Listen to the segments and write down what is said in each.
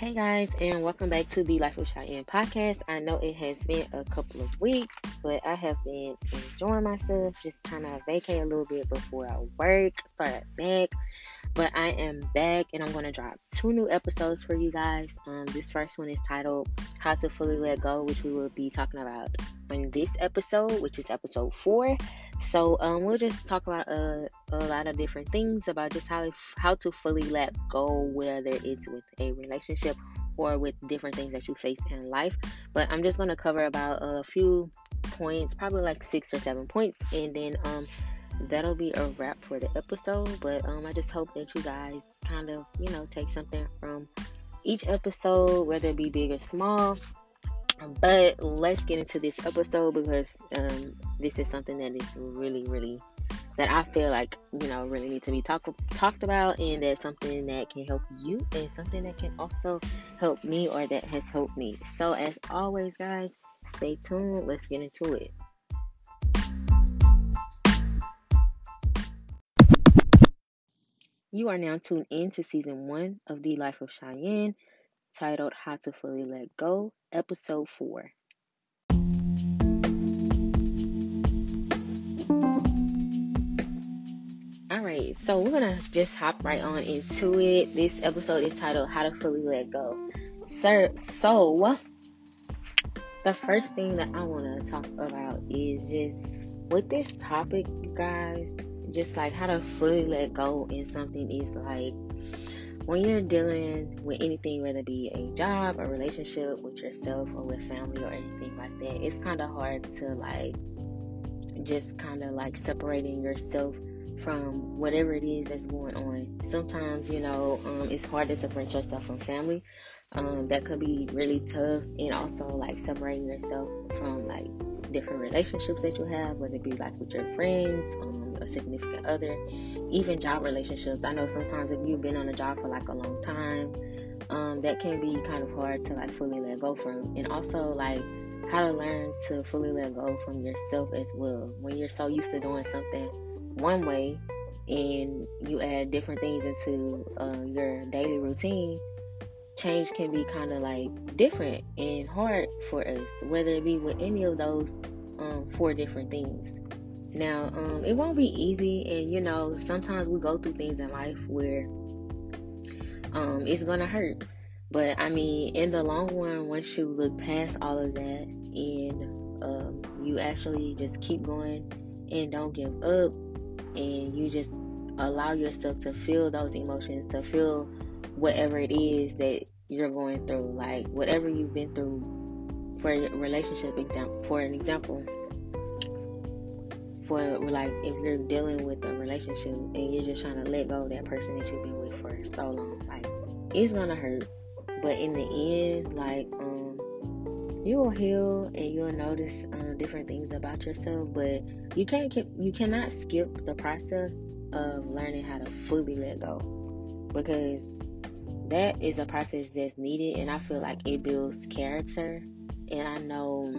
Hey guys, and welcome back to the Life of Shian podcast. I know it has been a couple of weeks, but I have been enjoying myself, just trying to vacate a little bit before I work, start back. But I am back, and I'm going to drop two new episodes for you guys. Um, this first one is titled "How to Fully Let Go," which we will be talking about in this episode, which is episode four. So um, we'll just talk about a, a lot of different things about just how how to fully let go, whether it's with a relationship or with different things that you face in life. But I'm just gonna cover about a few points, probably like six or seven points, and then um that'll be a wrap for the episode. But um I just hope that you guys kind of you know take something from each episode, whether it be big or small. But let's get into this episode because um, this is something that is really, really that I feel like you know really need to be talked talked about, and that's something that can help you, and something that can also help me, or that has helped me. So as always, guys, stay tuned. Let's get into it. You are now tuned in to season one of The Life of Shian titled How to Fully Let Go, Episode 4. Alright, so we're gonna just hop right on into it. This episode is titled How to Fully Let Go. Sir, so the first thing that I want to talk about is just with this topic, guys, just like how to fully let go in something is like when you're dealing with anything, whether it be a job, a relationship with yourself or with family or anything like that, it's kind of hard to like just kind of like separating yourself from whatever it is that's going on. Sometimes, you know, um, it's hard to separate yourself from family. Um, that could be really tough, and also like separating yourself from like different relationships that you have, whether it be like with your friends, um, a significant other, even job relationships. I know sometimes if you've been on a job for like a long time, um, that can be kind of hard to like fully let go from. And also like how to learn to fully let go from yourself as well. When you're so used to doing something one way and you add different things into uh, your daily routine, change can be kind of like different and hard for us, whether it be with any of those um, four different things. Now, um, it won't be easy, and you know, sometimes we go through things in life where um, it's gonna hurt. But I mean, in the long run, once you look past all of that and um, you actually just keep going and don't give up, and you just allow yourself to feel those emotions, to feel whatever it is that you're going through, like whatever you've been through for a relationship example. For an example, for like if you're dealing with a relationship and you're just trying to let go of that person that you've been with for so long, like it's gonna hurt. But in the end, like um, you will heal and you'll notice uh, different things about yourself. But you can't you cannot skip the process of learning how to fully let go because that is a process that's needed and I feel like it builds character. And I know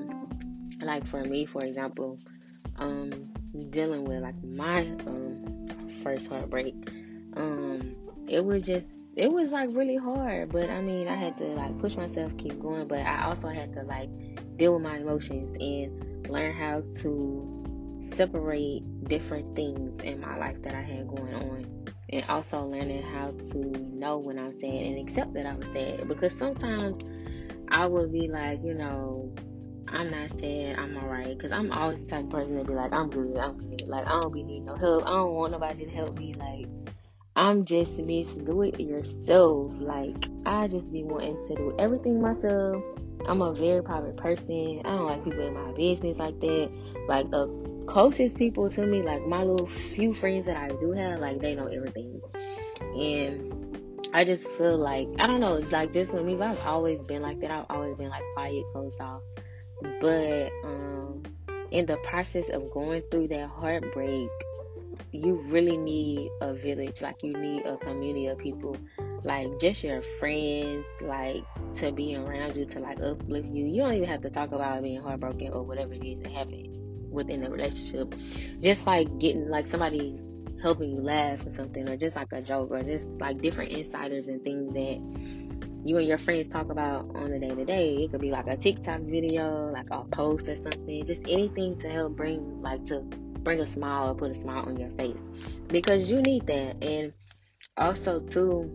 like for me, for example, um, dealing with like my um first heartbreak, um, it was just it was like really hard. But I mean, I had to like push myself, keep going. But I also had to like deal with my emotions and learn how to separate different things in my life that I had going on. And also learning how to know when I'm sad and accept that I'm sad. Because sometimes I will be like, you know, I'm not sad. I'm alright. Cause I'm always the type of person to be like, I'm good. I'm good. Like I don't be need no help. I don't want nobody to help me. Like I'm just miss do it yourself. Like I just be wanting to do everything myself. I'm a very private person. I don't like people in my business like that. Like the closest people to me, like my little few friends that I do have, like they know everything. And I just feel like I don't know. It's like just with me. But I've always been like that. I've always been like quiet, closed off. But um, in the process of going through that heartbreak, you really need a village. Like you need a community of people, like just your friends, like to be around you to like uplift you. You don't even have to talk about being heartbroken or whatever it is that happened within the relationship. Just like getting like somebody helping you laugh or something, or just like a joke, or just like different insiders and things that you and your friends talk about on a day to day. It could be like a TikTok video, like a post or something, just anything to help bring like to bring a smile or put a smile on your face because you need that. And also too,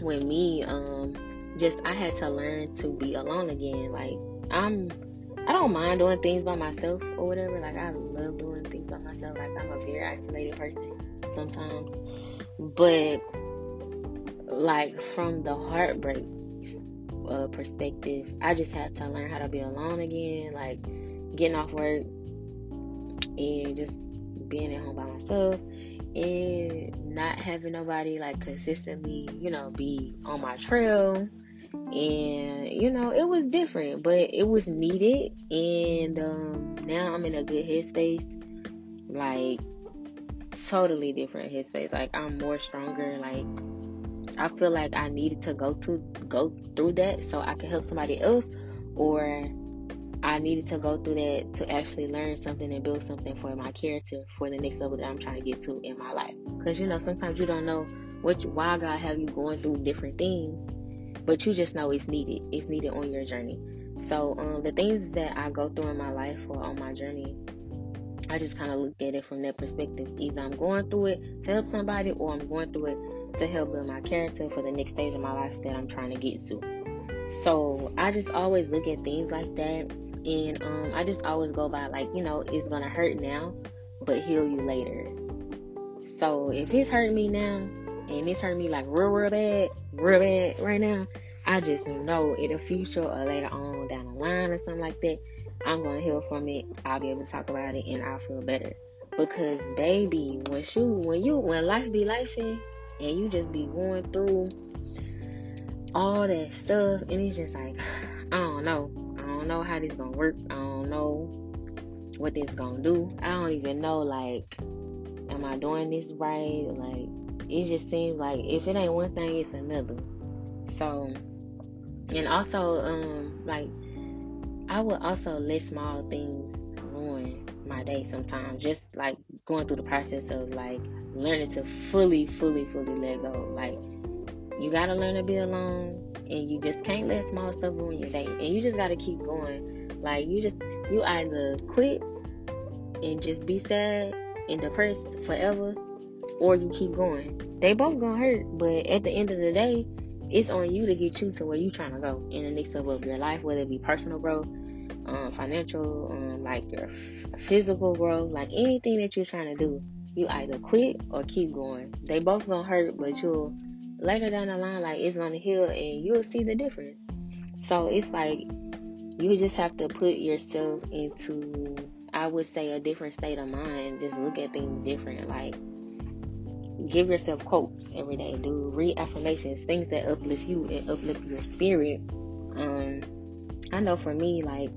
with me, um, just I had to learn to be alone again. Like I'm, I don't mind doing things by myself or whatever. Like I love doing things by myself. Like I'm a very isolated person sometimes, but like from the heartbreak uh, perspective, I just had to learn how to be alone again. Like getting off work and just being at home by myself and not having nobody like consistently, you know, be on my trail. And you know, it was different, but it was needed. And um, now I'm in a good headspace, like totally different headspace. Like I'm more stronger. Like I feel like I needed to go to go through that so I could help somebody else, or I needed to go through that to actually learn something and build something for my character for the next level that I'm trying to get to in my life. Because you know, sometimes you don't know what why God have you going through different things, but you just know it's needed. It's needed on your journey. So um, the things that I go through in my life or on my journey, I just kind of look at it from that perspective. Either I'm going through it to help somebody, or I'm going through it to help build my character for the next stage of my life that I'm trying to get to. So I just always look at things like that and um, I just always go by like, you know, it's gonna hurt now, but heal you later. So if it's hurting me now, and it's hurting me like real, real bad, real bad right now, I just know in the future or later on down the line or something like that, I'm gonna heal from it. I'll be able to talk about it, and I'll feel better. Because baby, when you when you when life be life and you just be going through all that stuff, and it's just like I don't know don't know how this gonna work. I don't know what this gonna do. I don't even know like am I doing this right? Like it just seems like if it ain't one thing it's another. So and also um like I would also let small things ruin my day sometimes. Just like going through the process of like learning to fully, fully, fully let go. Like you gotta learn to be alone and you just can't let small stuff ruin your day. And you just gotta keep going. Like you just you either quit and just be sad and depressed forever, or you keep going. They both gonna hurt, but at the end of the day, it's on you to get you to where you trying to go in the next level of your life, whether it be personal growth, um, financial, um, like your physical growth, like anything that you're trying to do. You either quit or keep going. They both gonna hurt, but you'll later down the line, like it's gonna heal and you'll see the difference. So it's like you just have to put yourself into, I would say, a different state of mind. Just look at things different. Like give yourself quotes every day. Do read affirmations, things that uplift you and uplift your spirit. Um, I know for me, like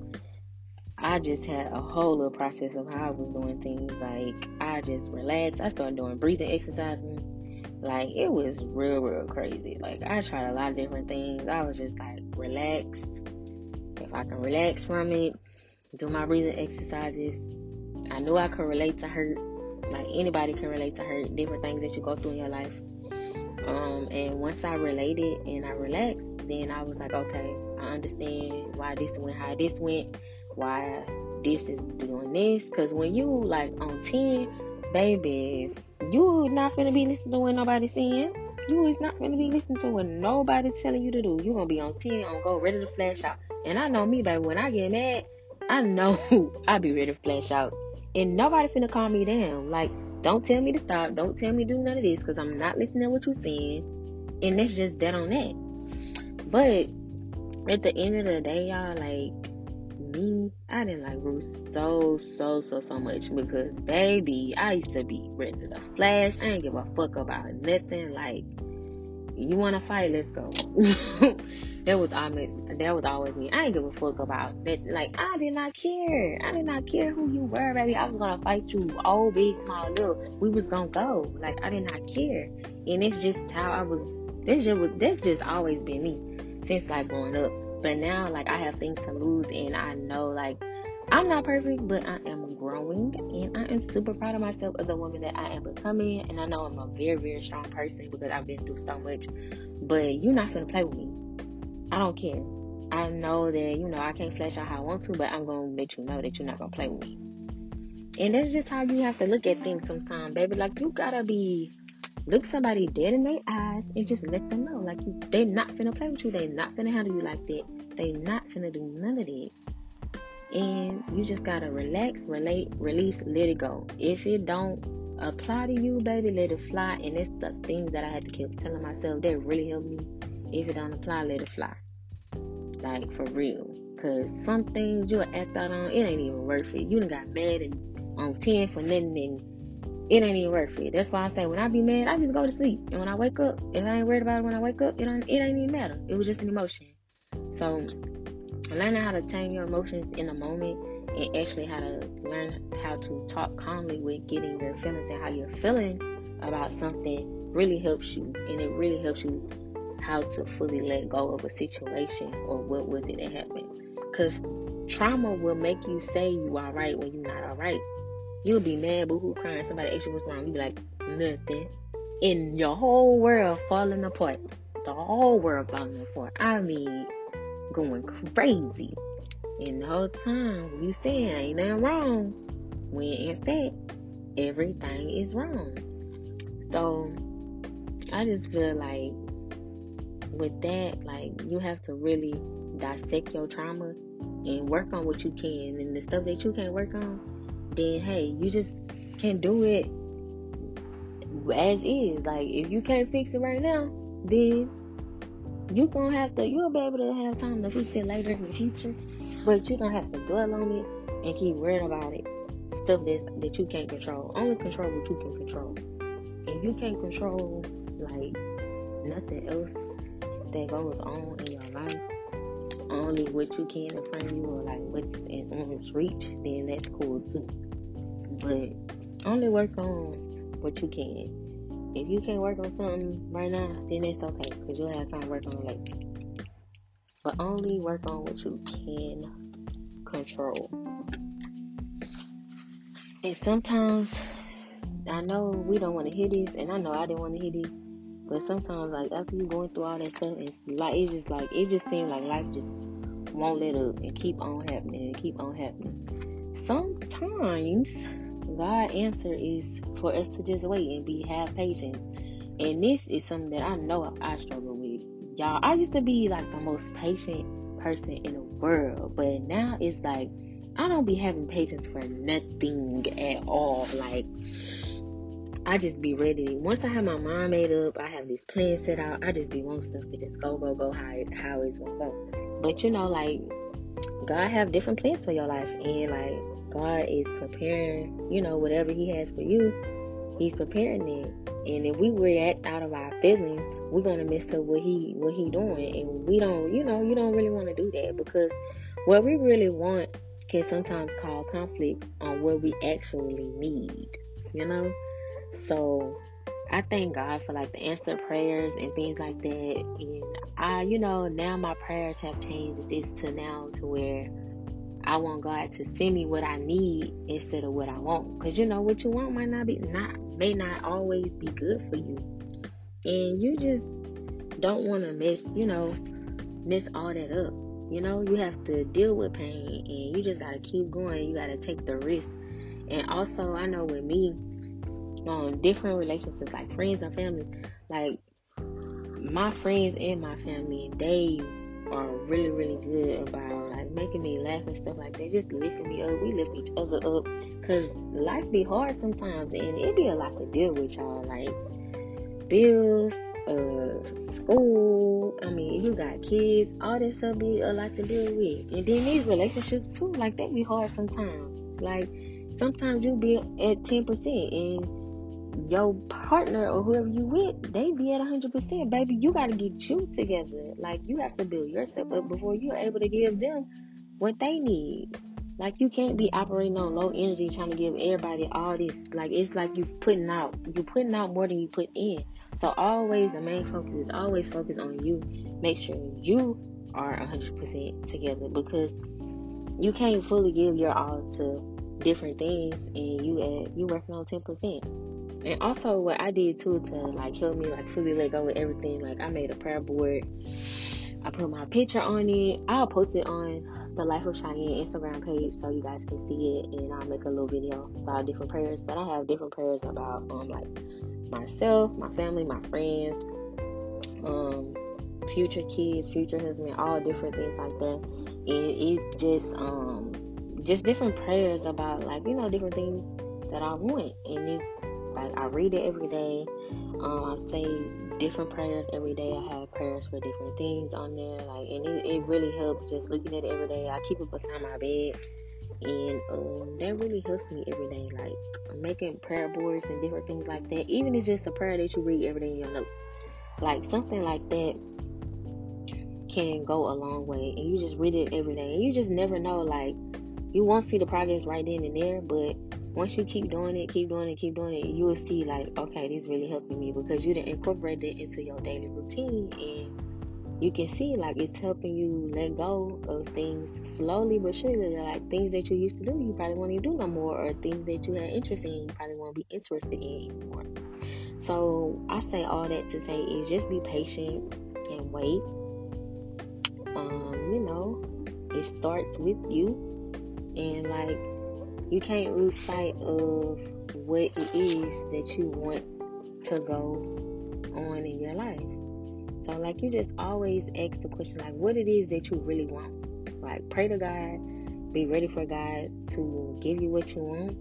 I just had a whole little process of how I was doing things. Like I just relaxed. I started doing breathing exercises like it was real, real crazy. Like I tried a lot of different things. I was just like relaxed. If I can relax from it, do my breathing exercises. I knew I could relate to hurt. Like anybody can relate to hurt, different things that you go through in your life. Um, and once I related and I relaxed, then I was like, okay, I understand why this went, how this went, why this is doing this. Cause when you like on 10, baby, you not gonna be listening to what nobody's saying. You is not gonna be listening to what nobody telling you to do. You gonna be on 10 on go ready to flash out. And I know me, baby, when I get mad, I know I be ready to flash out. And nobody finna calm me down. Like, don't tell me to stop. Don't tell me to do none of this because I'm not listening to what you're saying. And that's just that on that. But at the end of the day, y'all, like, me, I didn't like Bruce so, so, so, so much because, baby, I used to be ready to the flash. I ain't give a fuck about nothing. Like, you want to fight? Let's go. that was always, that was always me. I ain't give a fuck about that. Like, I did not care. I did not care who you were, baby. I was gonna fight you, old, big, small, little. We was gonna go. Like, I did not care. And it's just how I was. This just was. This just always been me since like growing up. But now, like, I have things to lose, and I know, like, I'm not perfect, but I am growing, and I am super proud of myself as a woman that I am becoming. And I know I'm a very, very strong person because I've been through so much. But you're not gonna play with me. I don't care. I know that, you know, I can't flash out how I want to, but I'm to let you know that you're not to play with me. And that's just how you have to look at things sometimes, baby. Like, you got to be, look somebody dead in their eyes and just let them know. Like, you, they're not finna play with you. They're not finna handle you like that. They not finna do none of that. And you just got to relax, relate, release, let it go. If it don't apply to you, baby, let it fly. And it's the things that I had to keep telling myself that really helped me. If it don't apply, let it fly. Like for real. Cause some things you'll act out on, it ain't even worth it. You done got mad and on 10 for nothing and it ain't even worth it. That's why I say when I be mad, I just go to sleep. And when I wake up, if I ain't worried about it when I wake up, it, it ain't even matter. It was just an emotion. So learning how to tame your emotions in a moment and actually how to learn how to talk calmly with getting your feelings and how you're feeling about something really helps you and it really helps you how to fully let go of a situation or what was it that happened because trauma will make you say you are right when you're not all right you'll be mad boo-hoo crying? Somebody asked you what's wrong. You be like nothing. In your whole world falling apart. The whole world falling apart. I mean going crazy. And the whole time you saying ain't nothing wrong, when in fact everything is wrong. So I just feel like with that, like you have to really dissect your trauma and work on what you can. And the stuff that you can't work on, then hey, you just can do it as is. Like if you can't fix it right now, then you gonna have to you'll be able to have time to fix it later in the future. But you don't have to dwell on it and keep worrying about it. Stuff that's, that you can't control. Only control what you can control. If you can't control like nothing else that goes on in your only what you can in front of you or like what's in arm's reach, then that's cool too. But only work on what you can. If you can't work on something right now, then it's okay because you'll have time to work on it later but only work on what you can control. And sometimes I know we don't want to hear this, and I know I didn't want to hear this, but sometimes, like after you going through all that stuff, it's like it's just like it just seems like life just won't let up and keep on happening and keep on happening. Sometimes God' answer is for us to just wait and be have patience. And this is something that I know I struggle with y'all, I used to be like the most patient person in the world, but now it's like I don't be having patience for nothing at all. Like I just be ready. Once I have my mind made up, I have these plans set out. I just be wanting stuff to just go, go, go how it, how it's gonna go. But you know, like God have different plans for your life, and like God is preparing, you know, whatever He has for you, He's preparing it. And if we react out of our feelings, we're gonna miss up what he what he doing, and we don't, you know, you don't really want to do that because what we really want can sometimes cause conflict on what we actually need, you know. So I thank God for like the answered prayers and things like that, and I, you know, now my prayers have changed this to now to where I want God to send me what I need instead of what I want. Cause you know what you want might not be not may not always be good for you. And you just don't want to miss, you know, mess all that up. You know, you have to deal with pain and you just gotta keep going. You gotta take the risk. And also I know with me, on different relationships like friends and family, like my friends and my family, they are really, really good about like making me laugh and stuff like that. Just lifting me up. We lift each other up. Cause life be hard sometimes and it be a lot to deal with y'all. Like bills, uh, school. I mean, you got kids, all this stuff be a lot to deal with. And then these relationships too, like they be hard sometimes. Like sometimes you be at ten percent and your partner or whoever you with, they be at 100%. Baby, you got to get you together. Like, you have to build yourself up before you're able to give them what they need. Like, you can't be operating on low energy trying to give everybody all this. Like, it's like you're putting out, You're putting out more than you put in. So, always, the main focus is always focus on you. Make sure you are 100% together because you can't fully give your all to different things and you at you working on 10% and also what I did too to like help me like fully let go with everything. Like I made a prayer board I put my picture on it. I'll post it on the Life of Shian Instagram page so you guys can see it, and I'll make a little video about different prayers. But I have different prayers about um like myself, my family, my friends, um, future kids, future husband, all different things like that. And it's just um just different prayers about like you know different things that I want, and it's like I read it every day. Um, I say different prayers every day. I have prayers for different things on there, like, and it, it really helps just looking at it every day. I keep it beside my bed, and um, that really helps me every day. Like making prayer boards and different things like that. Even it's just a prayer that you read every day in your notes, like something like that can go a long way. And you just read it every day, and you just never know. Like you won't see the progress right then and there, but once you keep doing it, keep doing it, keep doing it, you will see like, okay, this really helping me because you didn't incorporate it into your daily routine and you can see like it's helping you let go of things slowly but surely. Like things that you used to do, you probably won't even do no more, or things that you had interest in, you probably won't be interested in anymore. So I say all that to say is just be patient and wait. Um, you know, it starts with you and like you can't lose sight of what it is that you want to go on in your life. So, like, you just always ask the question, like, what it is that you really want. Like, pray to God, be ready for God to give you what you want.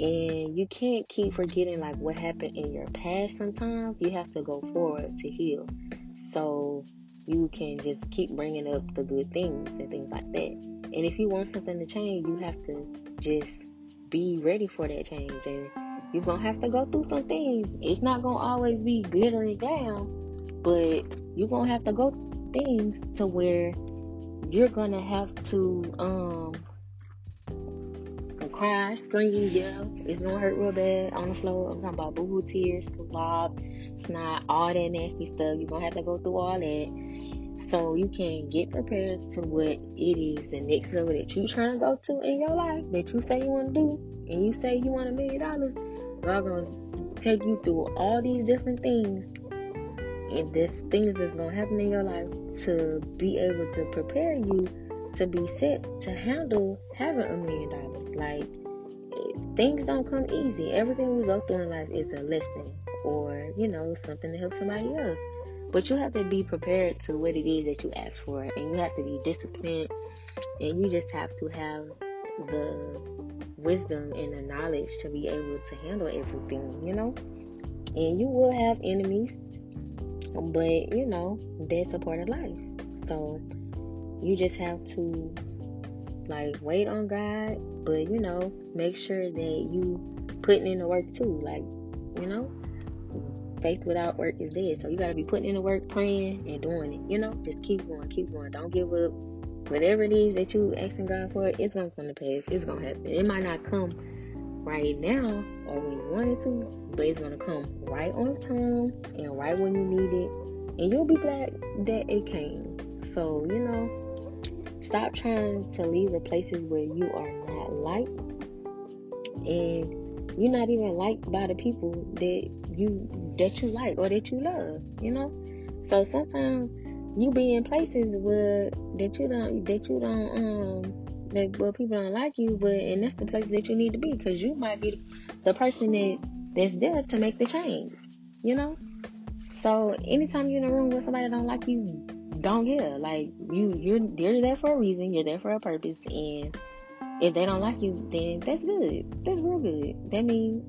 And you can't keep forgetting, like, what happened in your past sometimes. You have to go forward to heal. So, you can just keep bringing up the good things and things like that. And if you want something to change, you have to just be ready for that change. And you're going to have to go through some things. It's not going to always be glittering down, but you're going to have to go things to where you're going to have to um cry, scream, yell. It's gonna hurt real bad on the floor. I'm talking about boo boo tears, slob, snot, all that nasty stuff. You're gonna have to go through all that so you can get prepared to what it is the next level that you're trying to go to in your life that you say you want to do and you say you want a million dollars. God gonna take you through all these different things and this things that's gonna happen in your life to be able to prepare you to be set to handle having a million dollars. Like things don't come easy. Everything we go through in life is a lesson or you know something to help somebody else but you have to be prepared to what it is that you ask for, and you have to be disciplined, and you just have to have the wisdom and the knowledge to be able to handle everything, you know. And you will have enemies, but you know that's a part of life. So you just have to like wait on God, but you know make sure that you putting in the work too. Like you know, faith without work is dead. So you got to be putting in the work, praying, and doing it. You know, just keep going, keep going. Don't give up. Whatever it is that you asking God for, it's gonna come to pass. It's gonna happen. It might not come right now or when you want it to, but it's gonna come right on time and right when you need it, and you'll be glad that it came. So you know, stop trying to leave the places where you are not liked and you're not even liked by the people that you that you like or that you love, you know? So sometimes you be in places where that you don't that you don't um that well people don't like you, but and that's the place that you need to be because you might be the person that that's there to make the change, you know. So anytime you're in a room where somebody don't like you, don't care. Like you, you're you're there for a reason. You're there for a purpose, and if they don't like you, then that's good. That's real good. That means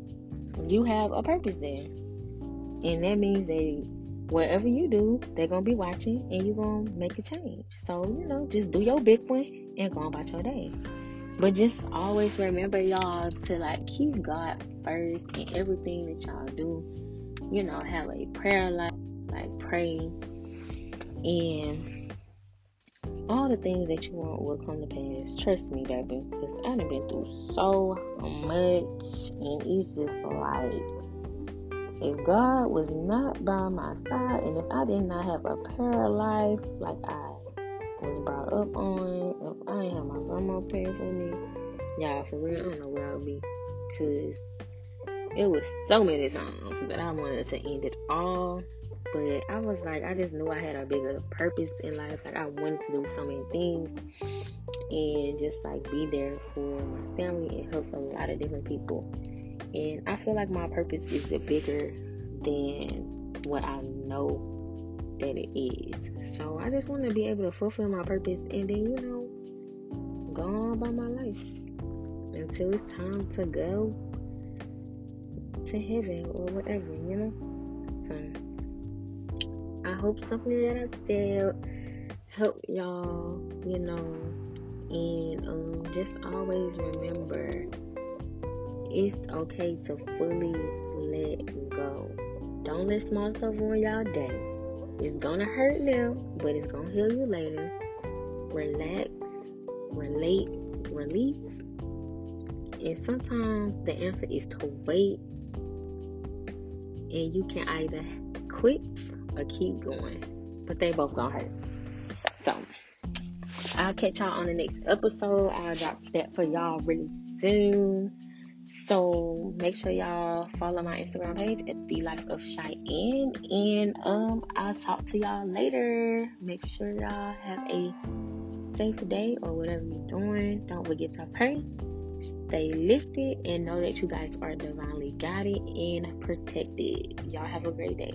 you have a purpose there. And that means that whatever you do, they're gonna be watching and you're gonna make a change. So, you know, just do your big one and go on about your day. But just always remember y'all to like keep God first in everything that y'all do. You know, have a prayer life, like pray and all the things that you want will come to pass. Trust me, baby, because I done been through so much, and it's just like if God was not by my side, and if I did not have a prayer life like I was brought up on, if I ain't have my grandma praying for me, y'all, for real, I don't know where I'll be, because it was so many times that I wanted to end it all But I was like, I just knew I had a bigger purpose in life. Like I wanted to do so many things and just like be there for my family and help a lot of different people. And I feel like my purpose is bigger than what I know that it is. So I just want to be able to fulfill my purpose and then, you know, go on by my life until it's time to go to heaven or whatever, you know? So I hope something that I said help y'all, you know, and um, just always remember it's okay to fully let go. Don't let small stuff ruin y'all day. It's gonna hurt now, but it's gonna heal you later. Relax, relate, release. And sometimes the answer is to wait. And you can either quit or keep going. But they both gonna hurt. So I'll catch y'all on the next episode. I'll drop that for y'all really soon. So make sure y'all follow my Instagram page at the life of Shian. And um I'll talk to y'all later. Make sure y'all have a safe day or whatever you're doing. Don't forget to pray. Stay lifted and know that you guys are divinely guided and protected. Y'all have a great day.